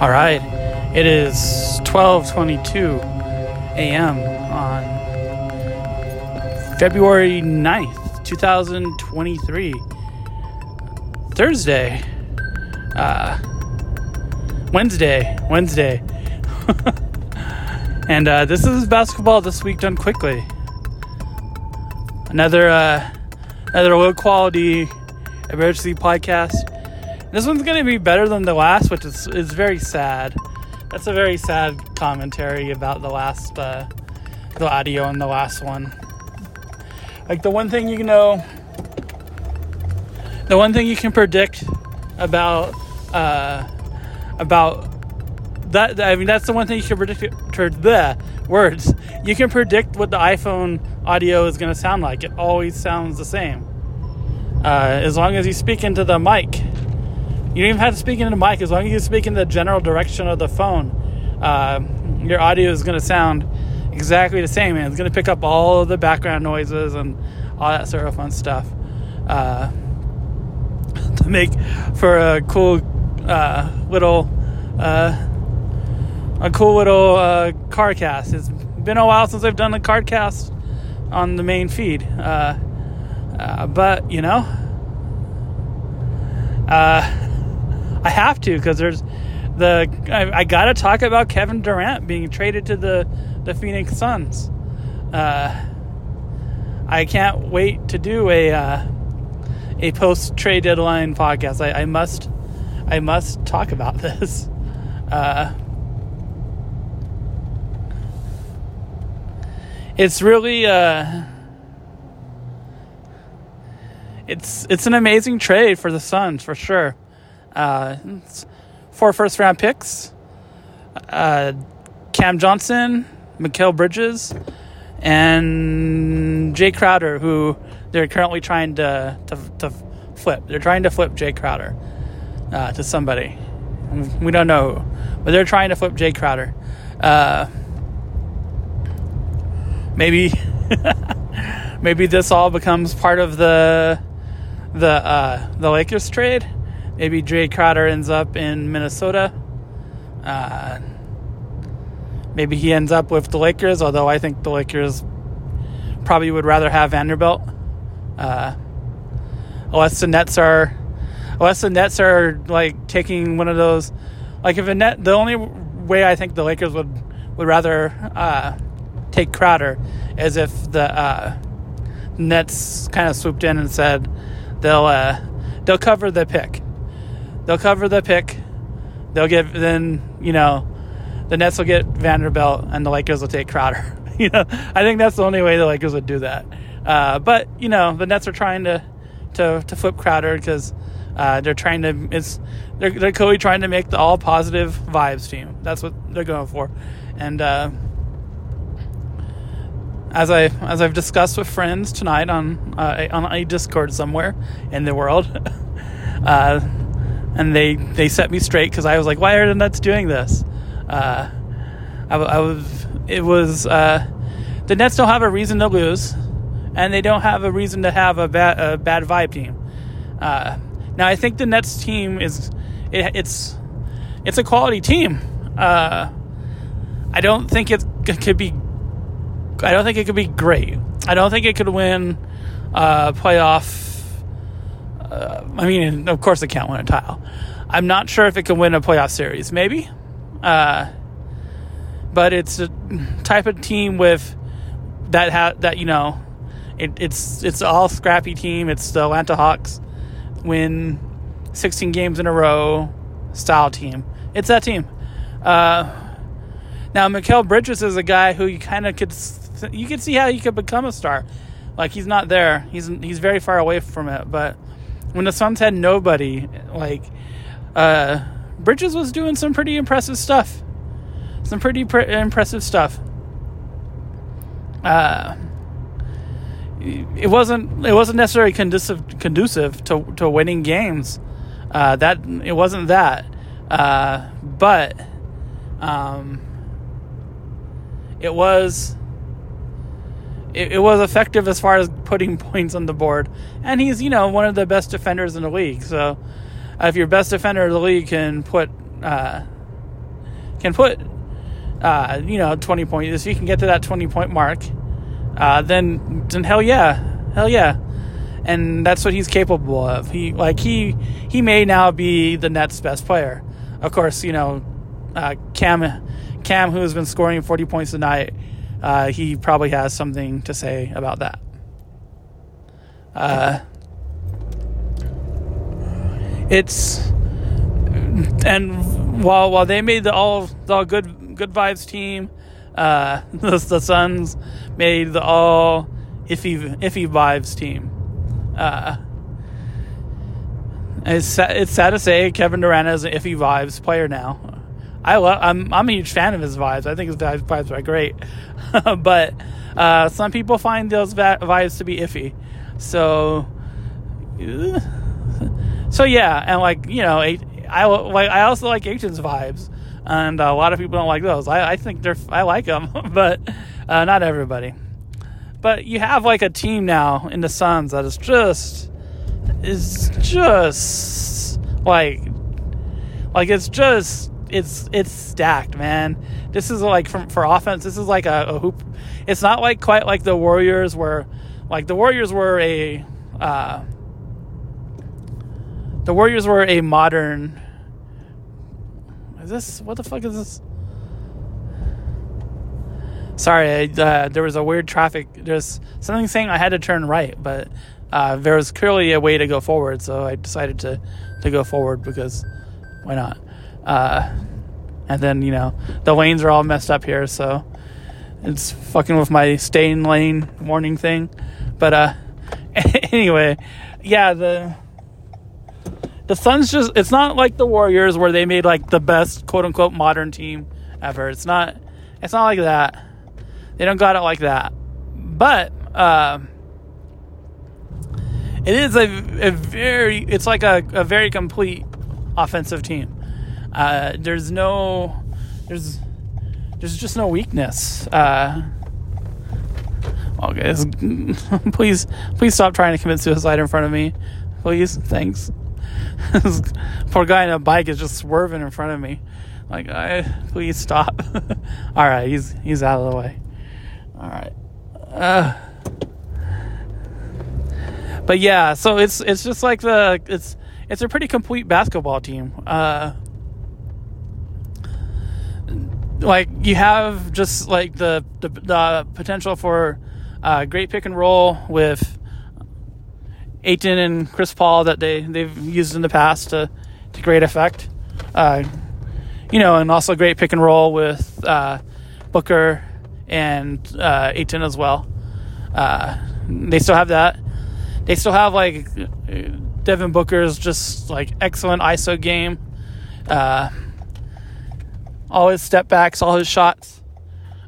All right. It is 12:22 a.m. on February 9th, 2023. Thursday. Uh Wednesday, Wednesday. and uh, this is basketball this week done quickly. Another uh, another low quality emergency podcast. This one's gonna be better than the last, which is is very sad. That's a very sad commentary about the last uh, the audio on the last one. Like the one thing you know, the one thing you can predict about uh, about that I mean that's the one thing you can predict the words. You can predict what the iPhone audio is going to sound like. It always sounds the same. Uh, as long as you speak into the mic. You don't even have to speak into the mic. As long as you speak in the general direction of the phone, uh, your audio is going to sound exactly the same. And it's going to pick up all the background noises and all that sort of fun stuff. Uh, to make for a cool uh, little uh, a cool little uh, card cast. It's been a while since I've done a card cast on the main feed, uh, uh, but you know, I have to because there's the I, I got to talk about Kevin Durant being traded to the the Phoenix Suns. Uh, I can't wait to do a uh, a post trade deadline podcast. I, I must I must talk about this. Uh, it's really uh, it's it's an amazing trade for the Suns for sure. Uh, four first round picks, uh, Cam Johnson, Mikal Bridges, and Jae Crowder, who they're currently trying to to, to flip. They're trying to flip Jae Crowder uh, to somebody. We don't know who, but they're trying to flip Jae Crowder. Uh, maybe, maybe this all becomes part of the the uh, the Lakers trade. Maybe Jae Crowder ends up in Minnesota. Uh, maybe he ends up with the Lakers, although I think the Lakers probably would rather have Vanderbilt. Uh, unless the Nets are unless the Nets are like taking one of those, like if a net, the only way I think the Lakers would would rather uh, take Crowder is if the uh, Nets kind of swooped in and said they'll uh, they'll cover the pick, they'll cover the pick, they'll get then you know the Nets will get Vanderbilt and the Lakers will take Crowder. you know, I think that's the only way the Lakers would do that. Uh, but you know, the Nets are trying to to to flip Crowder because uh, they're trying to it's they're they're clearly trying to make the all positive vibes team. That's what they're going for, and uh, as I as I've discussed with friends tonight on uh, on a Discord somewhere in the world, uh, and they they set me straight because I was like, why are the Nets doing this? Uh, I, I was it was uh, the Nets don't have a reason to lose, and they don't have a reason to have a bad a bad vibe team. Uh, now I think the Nets team is it, it's it's a quality team. Uh, I don't think it could be. I don't think it could be great. I don't think it could win uh, playoff. Uh, I mean, of course, it can't win a title. I'm not sure if it can win a playoff series. Maybe, uh, but it's a type of team with that ha- that you know, it, it's it's all scrappy team. It's the Atlanta Hawks win 16 games in a row style team. It's that team. Uh, now, Mikal Bridges is a guy who you kind of could you could see how he could become a star. Like he's not there. He's he's very far away from it. But when the Suns had nobody, like uh, Bridges was doing some pretty impressive stuff. Some pretty impressive stuff. Uh, it wasn't it wasn't necessarily conducive conducive to to winning games. Uh, that it wasn't that, uh, but um, it was it, it, was effective as far as putting points on the board. And he's you know one of the best defenders in the league. So uh, if your best defender of the league can put uh, can put, uh, you know, 20 points, if he can get to that 20 point mark, uh, then, then hell yeah, hell yeah. And that's what he's capable of. He, like, he, he may now be the Nets' best player. Of course, you know, uh, Cam, Cam, who has been scoring 40 points a night, uh, he probably has something to say about that. Uh, it's and while while they made the all the all good good vibes team, uh, the, the Suns made the all iffy iffy vibes team. Uh, it's it's sad to say Kevin Durant is an iffy vibes player now. I love I'm I'm a huge fan of his vibes. I think his vibes are great, but uh, some people find those vibes to be iffy. So, so yeah, and like you know, I like I also like Ayton's vibes, and a lot of people don't like those. I, I think they're I like them, but uh, not everybody. But you have like a team now in the Suns that is just is just like like it's just it's it's stacked, man. This is like from for offense. This is like a, a hoop. It's not like quite like the Warriors where like the Warriors were a uh, the Warriors were a modern. Is this what the fuck is this? Sorry, uh, there was a weird traffic. There's something saying I had to turn right, but uh, there was clearly a way to go forward, so I decided to to go forward because why not? Uh, and then you know the lanes are all messed up here, so it's fucking with my stay in lane warning thing. But uh, anyway, yeah the the Suns just it's not like the Warriors where they made like the best quote unquote modern team ever. It's not it's not like that. They don't got it like that. But uh, it is a, a very it's like a, a very complete offensive team. Uh, there's no there's there's just no weakness. Uh, oh, guys, please please stop trying to commit suicide in front of me, please. Thanks. this poor guy on a bike is just swerving in front of me. Like, I, please stop. All right, he's he's out of the way. All right. Uh, but yeah, so it's it's just like the it's it's a pretty complete basketball team. Uh, like you have just like the the, the potential for uh, great pick and roll with Ayton and Chris Paul that they they've used in the past to to great effect. Uh, you know, and also great pick and roll with uh, Booker and uh, Ayton as well. Uh, they still have that. They still have like Devin Booker's just like excellent ISO game. All his step backs, all his shots.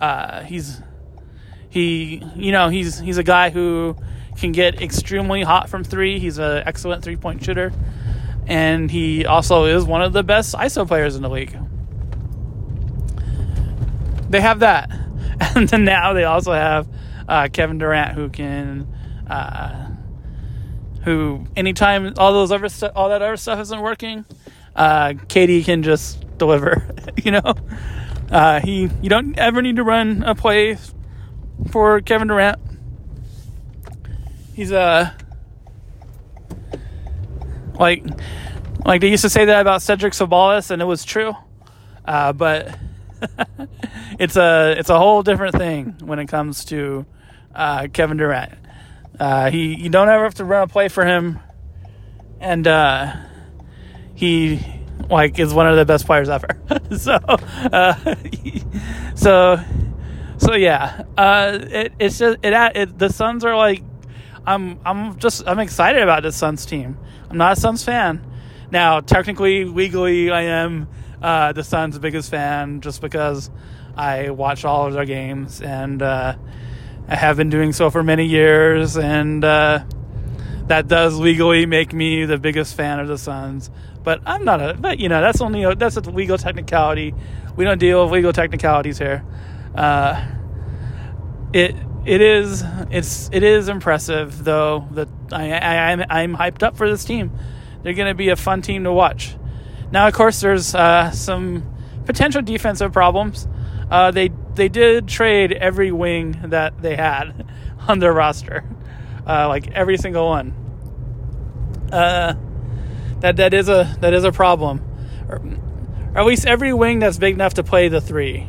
Uh, he's he you know he's he's a guy who can get extremely hot from three. He's an excellent three point shooter. And he also is one of the best ISO players in the league. They have that. And then now they also have uh, Kevin Durant who can. Uh, who anytime all those other stu- all that other stuff isn't working, uh, KD can just deliver. you know, uh, he you don't ever need to run a play for Kevin Durant he's a uh, like like they used to say that about Cedric Ceballos, and it was true. Uh, but it's a it's a whole different thing when it comes to uh, Kevin Durant. Uh, he you don't ever have to run a play for him, and uh, he like is one of the best players ever. so uh, so so yeah, uh, it, it's just it, it the Suns are like I'm I'm just I'm excited about this Suns team. I'm not a Suns fan. Now, technically, legally, I am uh, the Suns' biggest fan just because I watch all of their games and uh, I have been doing so for many years, and uh, that does legally make me the biggest fan of the Suns. But I'm not a. But you know, that's only a, that's a legal technicality. We don't deal with legal technicalities here. Uh, it it is it's it is impressive though that I, I I'm I'm hyped up for this team. They're going to be a fun team to watch. Now, of course, there's uh, some potential defensive problems. Uh, they they did trade every wing that they had on their roster, uh, like every single one. Uh, that that is a that is a problem, or, or at least every wing that's big enough to play the three.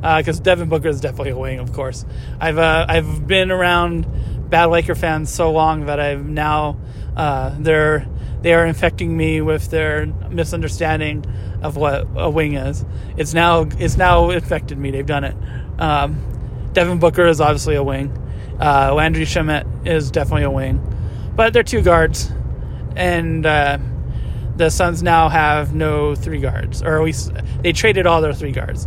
Because Devin Booker is definitely a wing, of course. I've uh, I've been around bad Laker fans so long that I've now uh, they're they are infecting me with their misunderstanding of what a wing is. It's now it's now infected me. They've done it. Um, Devin Booker is obviously a wing. Uh, Landry Shamet is definitely a wing, but they're two guards, and uh, the Suns now have no three guards, or at least they traded all their three guards.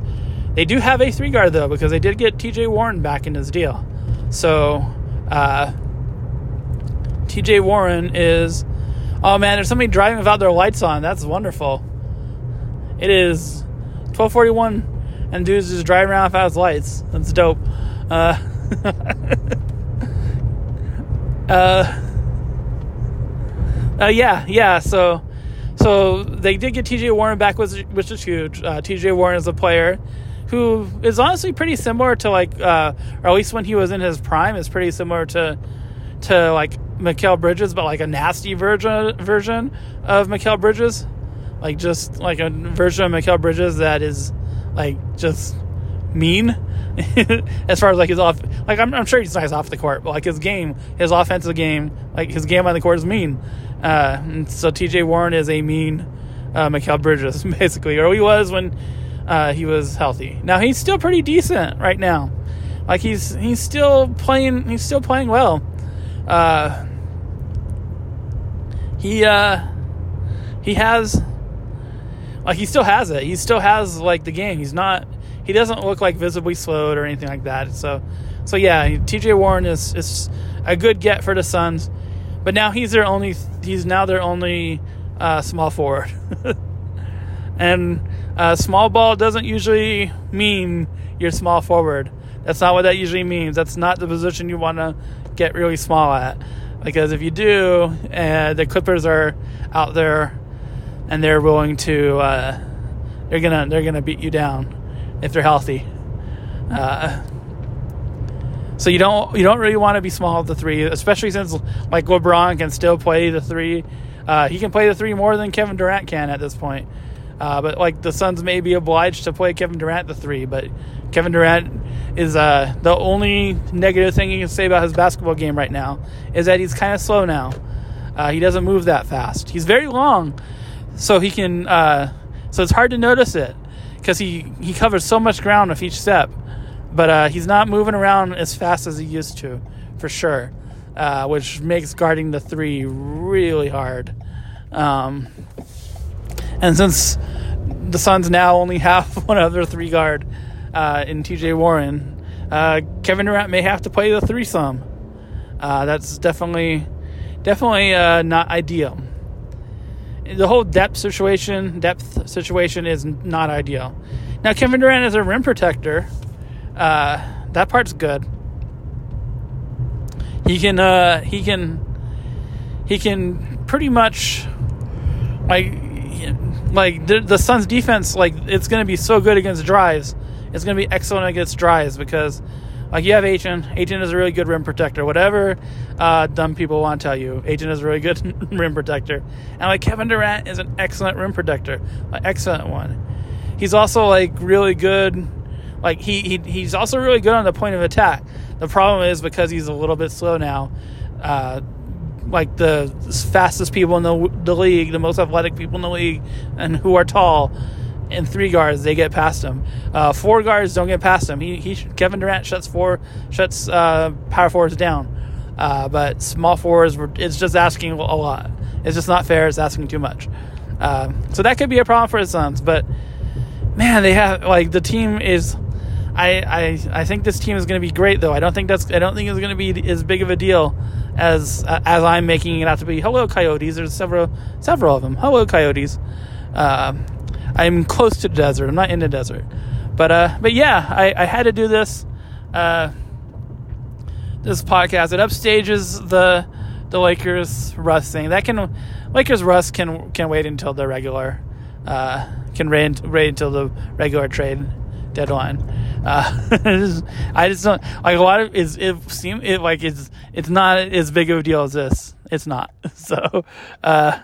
They do have a three guard though because they did get T.J. Warren back in his deal. So uh, T.J. Warren is. Oh man, there's somebody driving without their lights on. That's wonderful. It is 1241 and dude's just driving around without his lights. That's dope. Uh, uh, uh, yeah, yeah. So, so they did get T.J. Warren back, which, which is huge. Uh, T.J. Warren is a player who is honestly pretty similar to like, uh, or at least when he was in his prime, is pretty similar to to like Mikal Bridges, but like a nasty version version of Mikal Bridges, like just like a version of Mikal Bridges that is like just mean as far as like his off like I'm, I'm sure he's nice off the court but like his game his offensive game like his game on the court is mean uh, so TJ Warren is a mean uh, Mikal Bridges basically or he was when uh, he was healthy now he's still pretty decent right now like he's he's still playing he's still playing well uh, he uh, he has like he still has it. He still has like the game. He's not. He doesn't look like visibly slowed or anything like that. So, so yeah, T.J. Warren is is a good get for the Suns, but now he's their only. He's now their only uh, small forward, and uh, small ball doesn't usually mean you're small forward. That's not what that usually means. That's not the position you want to get really small at, because if you do, uh, the Clippers are out there and they're willing to uh, they're gonna they're gonna beat you down if they're healthy. Uh, so you don't you don't really want to be small at the three, especially since like LeBron can still play the three. Uh, he can play the three more than Kevin Durant can at this point. Uh, but like the Suns may be obliged to play Kevin Durant the three, but Kevin Durant is uh, the only negative thing you can say about his basketball game right now is that he's kind of slow now. Uh, he doesn't move that fast. He's very long, so he can uh, so it's hard to notice it because he he covers so much ground with each step. But uh, he's not moving around as fast as he used to for sure uh, which makes guarding the three really hard. Um, and since the Suns now only have one other three guard uh, in TJ Warren uh, Kevin Durant may have to play the threesome. Uh, that's definitely definitely uh, not ideal the whole depth situation, depth situation is not ideal. Now, Kevin Durant is a rim protector. Uh, that part's good. He can, uh, he can, he can pretty much, like, like the, the Suns' defense, like it's going to be so good against drives. It's going to be excellent against drives because like you have Ayton. Ayton is a really good rim protector. Whatever uh, dumb people want to tell you, Ayton is a really good rim protector. And like Kevin Durant is an excellent rim protector, an excellent one. He's also like really good. Like he, he he's also really good on the point of attack. The problem is because he's a little bit slow now. Uh, like the fastest people in the, the league, the most athletic people in the league, and who are tall and three guards they get past him. Uh, four guards don't get past him. He, he Kevin Durant shuts four shuts uh, power forwards down, uh, but small forwards it's just asking a lot. It's just not fair. It's asking too much. Uh, so that could be a problem for the Suns. But man, they have like the team is. I, I, I think this team is going to be great though. I don't think that's I don't think it's going to be as big of a deal as as I'm making it out to be. Hello, Coyotes. There's several several of them. Hello, Coyotes. I'm close to the desert. I'm not in the desert, but uh, but yeah, I, I had to do this uh, this podcast. It upstages the the Lakers Russ thing. That can Lakers Russ can can wait until the regular uh, can wait, wait until the regular trade deadline. Uh, I just don't like a lot of is it seem it like it's it's not as big of a deal as this. It's not. So, uh,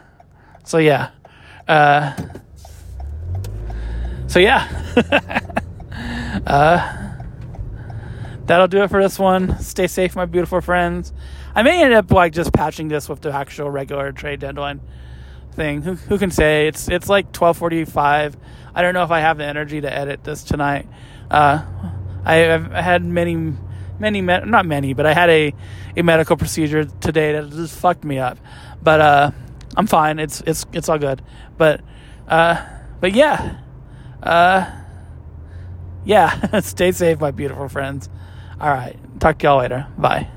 so yeah, uh, so yeah. uh, that'll do it for this one. Stay safe, my beautiful friends. I may end up like just patching this with the actual regular trade deadline thing. Who, who can say? It's it's like twelve forty five. I don't know if I have the energy to edit this tonight. Uh, I, have had many, many, not many, but I had a, a medical procedure today that just fucked me up. But uh, I'm fine. It's it's it's all good. But uh, but yeah, uh, yeah. Stay safe, my beautiful friends. All right. Talk to y'all later. Bye.